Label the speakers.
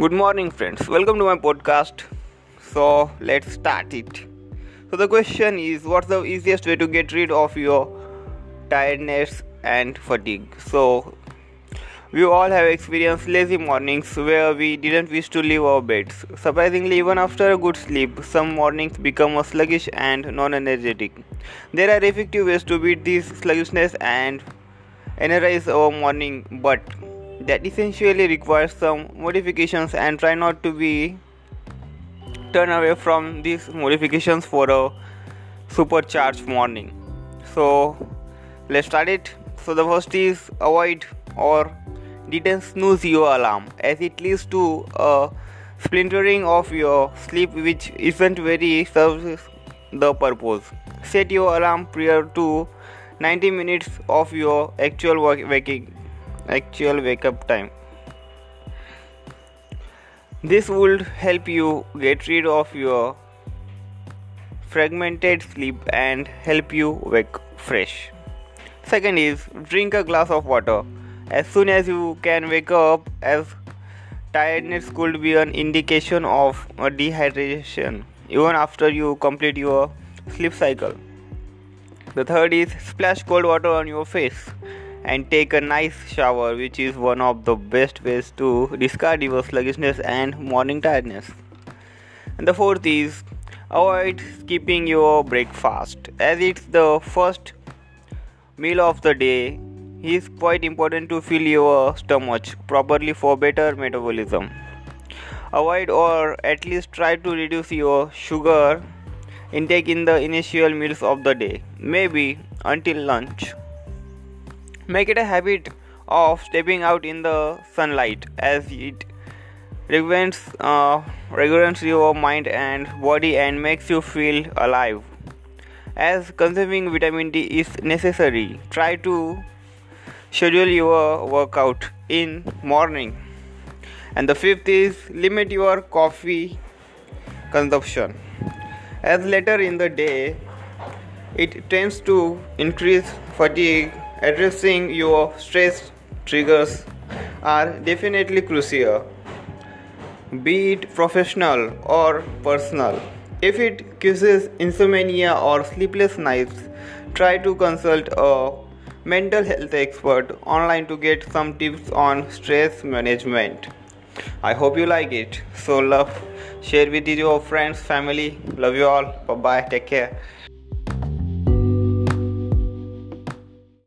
Speaker 1: Good morning, friends. Welcome to my podcast. So, let's start it. So, the question is what's the easiest way to get rid of your tiredness and fatigue? So, we all have experienced lazy mornings where we didn't wish to leave our beds. Surprisingly, even after a good sleep, some mornings become sluggish and non energetic. There are effective ways to beat this sluggishness and energize our morning, but that essentially requires some modifications and try not to be turn away from these modifications for a supercharged morning. So let's start it. So the first is avoid or didn't snooze your alarm as it leads to a splintering of your sleep which isn't very serves the purpose. Set your alarm prior to 90 minutes of your actual waking actual wake up time. This would help you get rid of your fragmented sleep and help you wake fresh. Second is drink a glass of water as soon as you can wake up as tiredness could be an indication of dehydration even after you complete your sleep cycle. The third is splash cold water on your face and take a nice shower, which is one of the best ways to discard your sluggishness and morning tiredness. And the fourth is avoid skipping your breakfast as it's the first meal of the day. It is quite important to fill your stomach properly for better metabolism. Avoid or at least try to reduce your sugar intake in the initial meals of the day, maybe until lunch. Make it a habit of stepping out in the sunlight as it regulates, uh, regulates your mind and body and makes you feel alive. As consuming vitamin D is necessary, try to schedule your workout in morning. And the fifth is limit your coffee consumption. As later in the day, it tends to increase fatigue addressing your stress triggers are definitely crucial, be it professional or personal. If it causes insomnia or sleepless nights, try to consult a mental health expert online to get some tips on stress management. I hope you like it. So, love, share with your friends, family. Love you all. Bye bye. Take care.